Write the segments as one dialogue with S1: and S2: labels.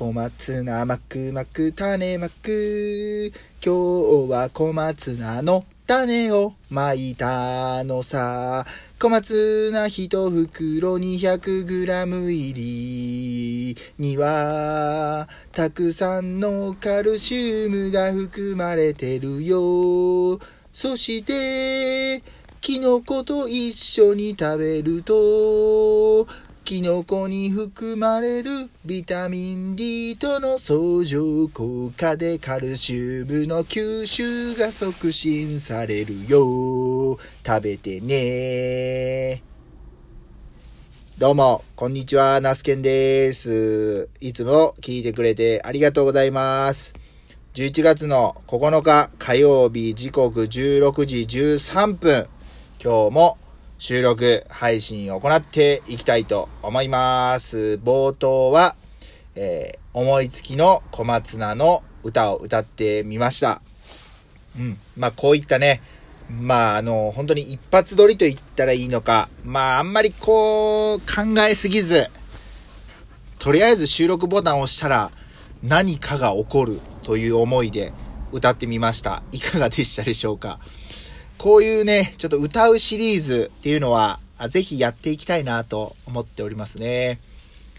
S1: 小松菜まくまく種まく。今日は小松菜の種をまいたのさ。小松菜一袋 200g 入りには、たくさんのカルシウムが含まれてるよ。そして、キノコと一緒に食べると、キノコに含まれるビタミン D との相乗効果でカルシウムの吸収が促進されるよ。食べてね。どうも、こんにちは、ナスケンです。いつも聞いてくれてありがとうございます。11月の9日火曜日時刻16時13分。今日も収録配信を行っていきたいと思います。冒頭は、えー思いつきの小松菜の歌を歌ってみました。うん。まあ、こういったね、まあ、あの、本当に一発撮りと言ったらいいのか、まあ、あんまりこう、考えすぎず、とりあえず収録ボタンを押したら、何かが起こるという思いで歌ってみました。いかがでしたでしょうか？こういうね、ちょっと歌うシリーズっていうのは、ぜひやっていきたいなと思っておりますね。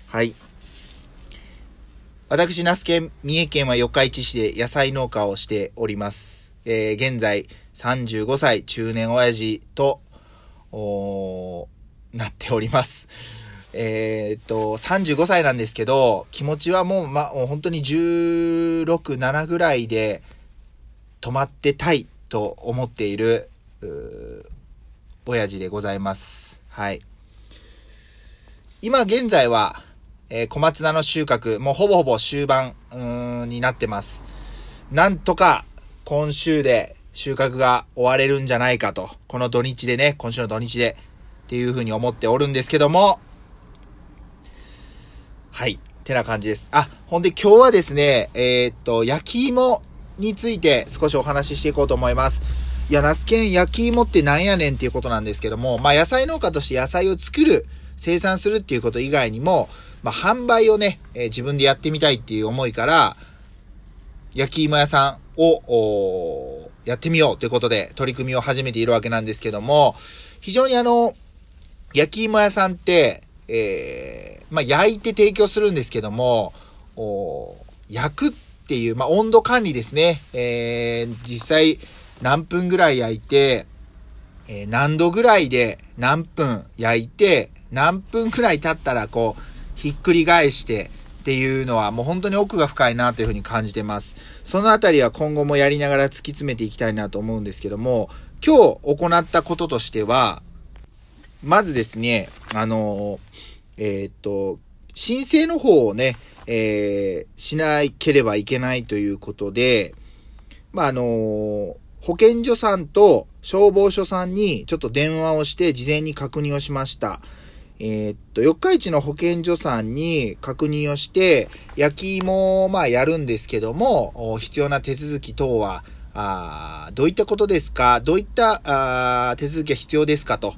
S1: はい。私、那須県、三重県は四日市市で野菜農家をしております。えー、現在35歳中年親父と、おなっております。えーっと、35歳なんですけど、気持ちはもう、ま、もう本当に16、7ぐらいで止まってたいと思っている、親父でございます。はい。今現在は、えー小松菜の収穫、もうほぼほぼ終盤、うん、になってます。なんとか、今週で収穫が終われるんじゃないかと。この土日でね、今週の土日で、っていうふうに思っておるんですけども、はい。てな感じです。あ、ほんで今日はですね、えーっと、焼き芋について少しお話ししていこうと思います。いや、ナスケン焼き芋ってなんやねんっていうことなんですけども、まあ野菜農家として野菜を作る、生産するっていうこと以外にも、まあ販売をね、えー自分でやってみたいっていう思いから、焼き芋屋さんを、やってみようということで取り組みを始めているわけなんですけども、非常にあの、焼き芋屋さんって、えー、まあ、焼いて提供するんですけども、焼くっていう、まあ、温度管理ですね。えー、実際何分ぐらい焼いて、えー何度ぐらいで何分焼いて、何分ぐらい経ったらこう、ひっくり返してっていうのはもう本当に奥が深いなというふうに感じてます。そのあたりは今後もやりながら突き詰めていきたいなと思うんですけども、今日行ったこととしては、まずですね、あのえーっと、申請の方をね、えーしなければいけないということで、まあ、あの保健所さんと消防署さんにちょっと電話をして事前に確認をしました。えーっと、四日市の保健所さんに確認をして、焼き芋をまあやるんですけども、必要な手続き等は、あどういったことですか？どういったあ手続きが必要ですか？と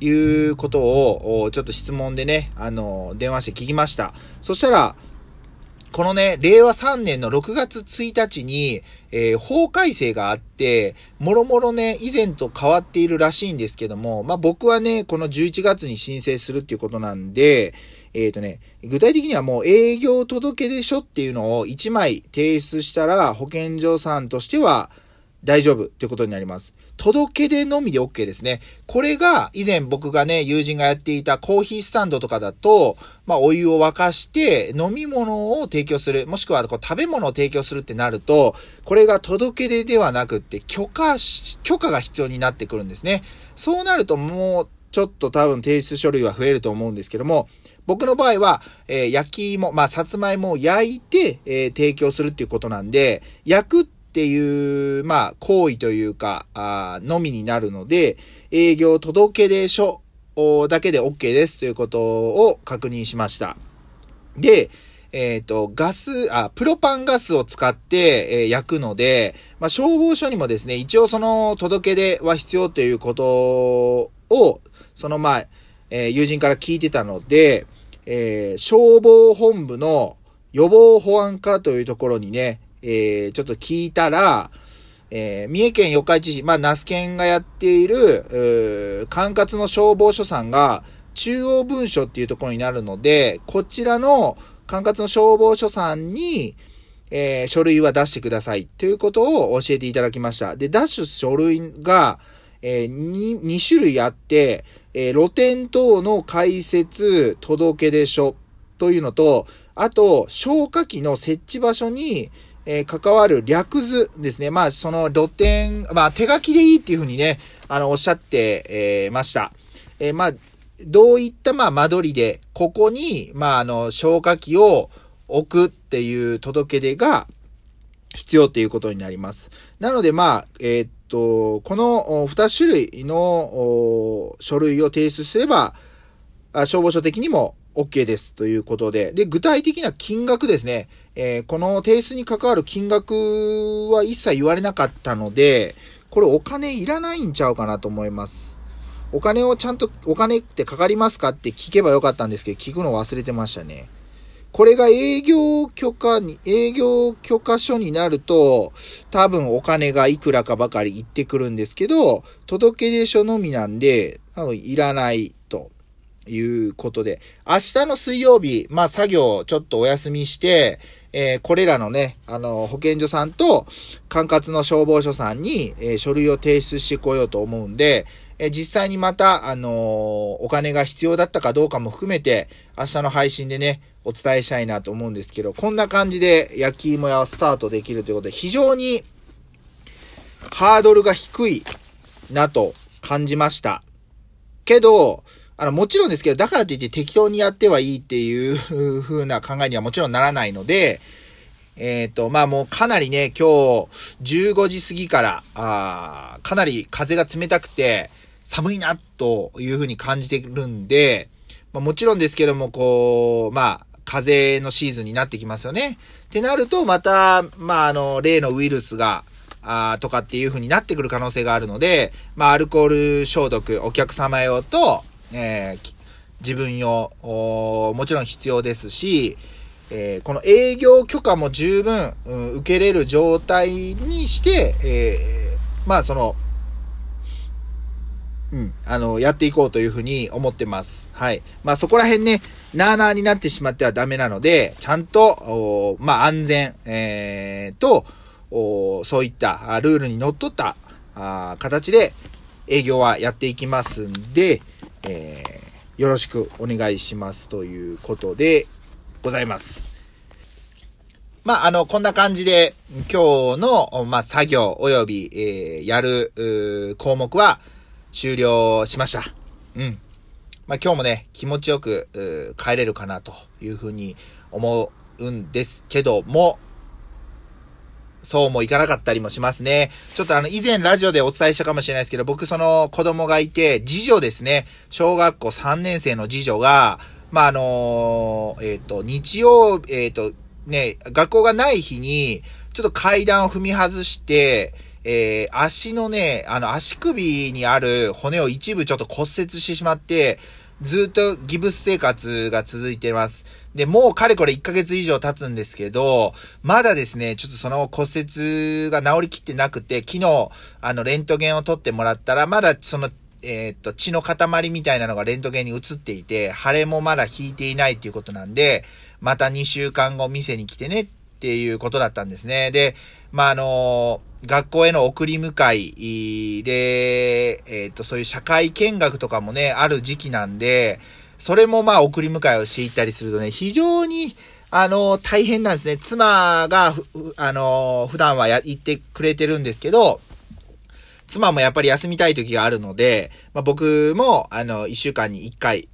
S1: いうことを、ちょっと質問でね、あの、電話して聞きました。そしたら、このね、令和3年の6月1日に、えー法改正があって、もろもろね、以前と変わっているらしいんですけども、まあ僕はね、この11月に申請するっていうことなんで、えっ、とね、具体的にはもう営業届出書っていうのを1枚提出したら、保健所さんとしては大丈夫ってことになります。届け出のみで OK ですね。これが以前僕がね、友人がやっていたコーヒースタンドとかだと、まあお湯を沸かして飲み物を提供する、もしくはこう食べ物を提供するってなると、これが届け出ではなくって許可し、許可が必要になってくるんですね。そうなるともうちょっと多分提出書類は増えると思うんですけども、僕の場合は、えー焼き芋、まあ、さつまいもを焼いて、えー提供するっていうことなんで、焼くってっていう、まあ、行為というか、あのみになるので、営業届出書だけで OK ですということを確認しました。で、えっ、と、ガス、あ、プロパンガスを使って、えー焼くので、まあ、消防署にもですね、一応その届け出は必要ということを、そのまあ、えー友人から聞いてたので、え消防本部の予防保安課というところにね、えー、ちょっと聞いたら、えー、三重県四日市市、まあ、那須県がやっている、管轄の消防署さんが、中央文書っていうところになるので、こちらの管轄の消防署さんに、えー、書類は出してくださいということを教えていただきました。で、出す書類が、えー、2, 種類あって、えー、露店等の開設届出書というのと、あと、消火器の設置場所に、えー、関わる略図ですね。まあ、その露店、まあ、手書きでいいっていうふうにね、あの、おっしゃって、えー、ました。えー、まあ、どういった、まあ、間取りで、ここに、まあ、あの、消火器を置くっていう届け出が必要っていうことになります。なので、まあ、えー、っと、この2種類の書類を提出すれば、消防署的にも OK ですということで、で、具体的な金額ですね。えー、この提出に関わる金額は一切言われなかったので、これお金いらないんちゃうかなと思います。お金をちゃんと、お金ってかかりますかって聞けばよかったんですけど、聞くの忘れてましたね。これが営業許可に、営業許可書になると、多分お金がいくらかばかり言ってくるんですけど、届出書のみなんで、多分いらないいうことで、明日の水曜日、まあ作業ちょっとお休みして、えー、これらのね、あの、保健所さんと、管轄の消防署さんに、えー、書類を提出してこようと思うんで、えー、実際にまた、あのお金が必要だったかどうかも含めて、明日の配信でね、お伝えしたいなと思うんですけど、こんな感じで焼き芋屋はスタートできるということで、非常にハードルが低いなと感じました。けど、あの、もちろんですけど、だからといって適当にやってはいいっていう風な考えにはもちろんならないので、えっ、ー、と、まあもうかなりね、今日15時過ぎから、あかなり風が冷たくて寒いなという風に感じてるんで、まあ、もちろんですけども、こう、まあ、風のシーズンになってきますよね。ってなると、また、まあ、あの、例のウイルスが、あとかっていう風になってくる可能性があるので、まあ、アルコール消毒、お客様用と、えー、自分用、もちろん必要ですし、えー、この営業許可も十分、うん、受けれる状態にして、えー、まあ、その、うん、あの、やっていこうというふうに思ってます。はい。まあそこら辺ね、なーなーになってしまってはダメなので、ちゃんと、まあ安全、えー、と、そういったルールにのっとったあ形で営業はやっていきますんで、えー、よろしくお願いしますということでございます。まあ、あの、こんな感じで、今日の、まあ、作業及び、えー、やる、項目は、終了しました。うん。まあ、今日もね、気持ちよく、帰れるかなというふうに思うんですけども、そうもいかなかったりもしますね。ちょっとあの、以前ラジオでお伝えしたかもしれないですけど、僕その子供がいて、次女ですね。小学校3年生の次女が、まあ、あのえっ、ー、と、日曜、えっ、ー、と、ね、学校がない日に、ちょっと階段を踏み外して、えー、足のね、あの足首にある骨を一部ちょっと骨折してしまって、ずっとギブス生活が続いてます。で、もうかれこれ1ヶ月以上経つんですけど、まだですね、ちょっとその骨折が治りきってなくて、昨日、あの、レントゲンを取ってもらったら、まだその、えー、っと、血の塊みたいなのがレントゲンに移っていて、腫れもまだ引いていないっていうことなんで、また2週間後店に来てねっていうことだったんですね。で、まあ、あのー学校への送り迎えで、えっ、と、そういう社会見学とかもね、ある時期なんで、それもまあ送り迎えをしていったりするとね、非常に、あの、大変なんですね。妻が、あの、普段はや、行ってくれてるんですけど、妻もやっぱり休みたい時があるので、まあ、僕も、あの、一週間に一回、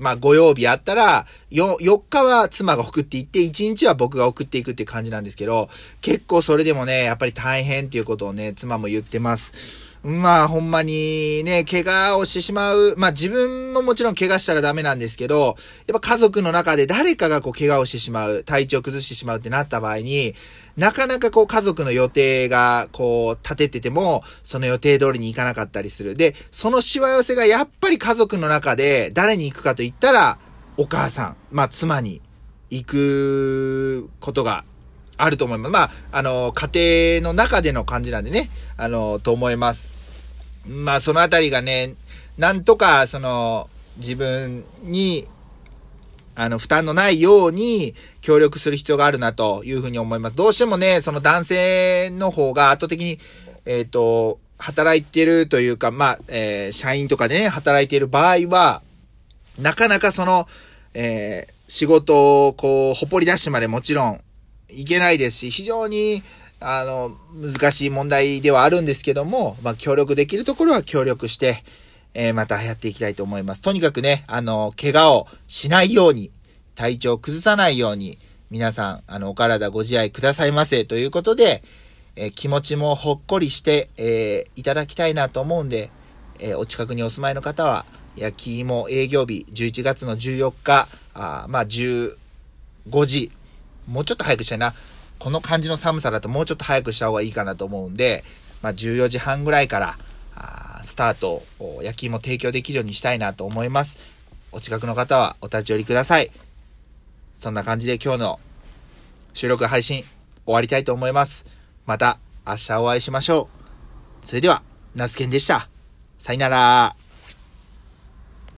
S1: まあ、土曜日あったら、よ、4日は妻が送っていって、1日は僕が送っていくっていう感じなんですけど、結構それでもね、やっぱり大変っていうことをね、妻も言ってます。まあ、ほんまにね、怪我をしてしまう。まあ、自分ももちろん怪我したらダメなんですけど、やっぱ家族の中で誰かがこう怪我をしてしまう、体調を崩してしまうってなった場合に、なかなかこう家族の予定がこう立ててても、その予定通りに行かなかったりする。で、そのしわ寄せがやっぱり家族の中で誰に行くかと言ったら、お母さん、まあ妻に行くことがあると思います。まあ、あの、家庭の中での感じなんでね、あの、と思います。まあ、そのあたりがね、なんとか、その、自分に、あの、負担のないように協力する必要があるなというふうに思います。どうしてもね、その男性の方が圧倒的に、えっ、ー、と、働いてるというか、まあ、えー、社員とかでね、働いている場合は、なかなかその、えー、仕事をこう、ほっぽり出してまでもちろんいけないですし、非常に、あの、難しい問題ではあるんですけども、まあ、協力できるところは協力して、えー、またやっていきたいと思います。とにかくね、あの、怪我をしないように、体調を崩さないように、皆さん、あの、お体ご自愛くださいませということで、えー、気持ちもほっこりして、えー、いただきたいなと思うんで、えお近くにお住まいの方は、焼き芋営業日、11月の14日、あまあ、15時、もうちょっと早くしたいな。この感じの寒さだともうちょっと早くした方がいいかなと思うんで、まあ、14時半ぐらいから、あスタート、焼き芋提供できるようにしたいなと思います。お近くの方はお立ち寄りください。そんな感じで今日の収録配信終わりたいと思います。また明日お会いしましょう。それでは、ナスケンでした。さよなら。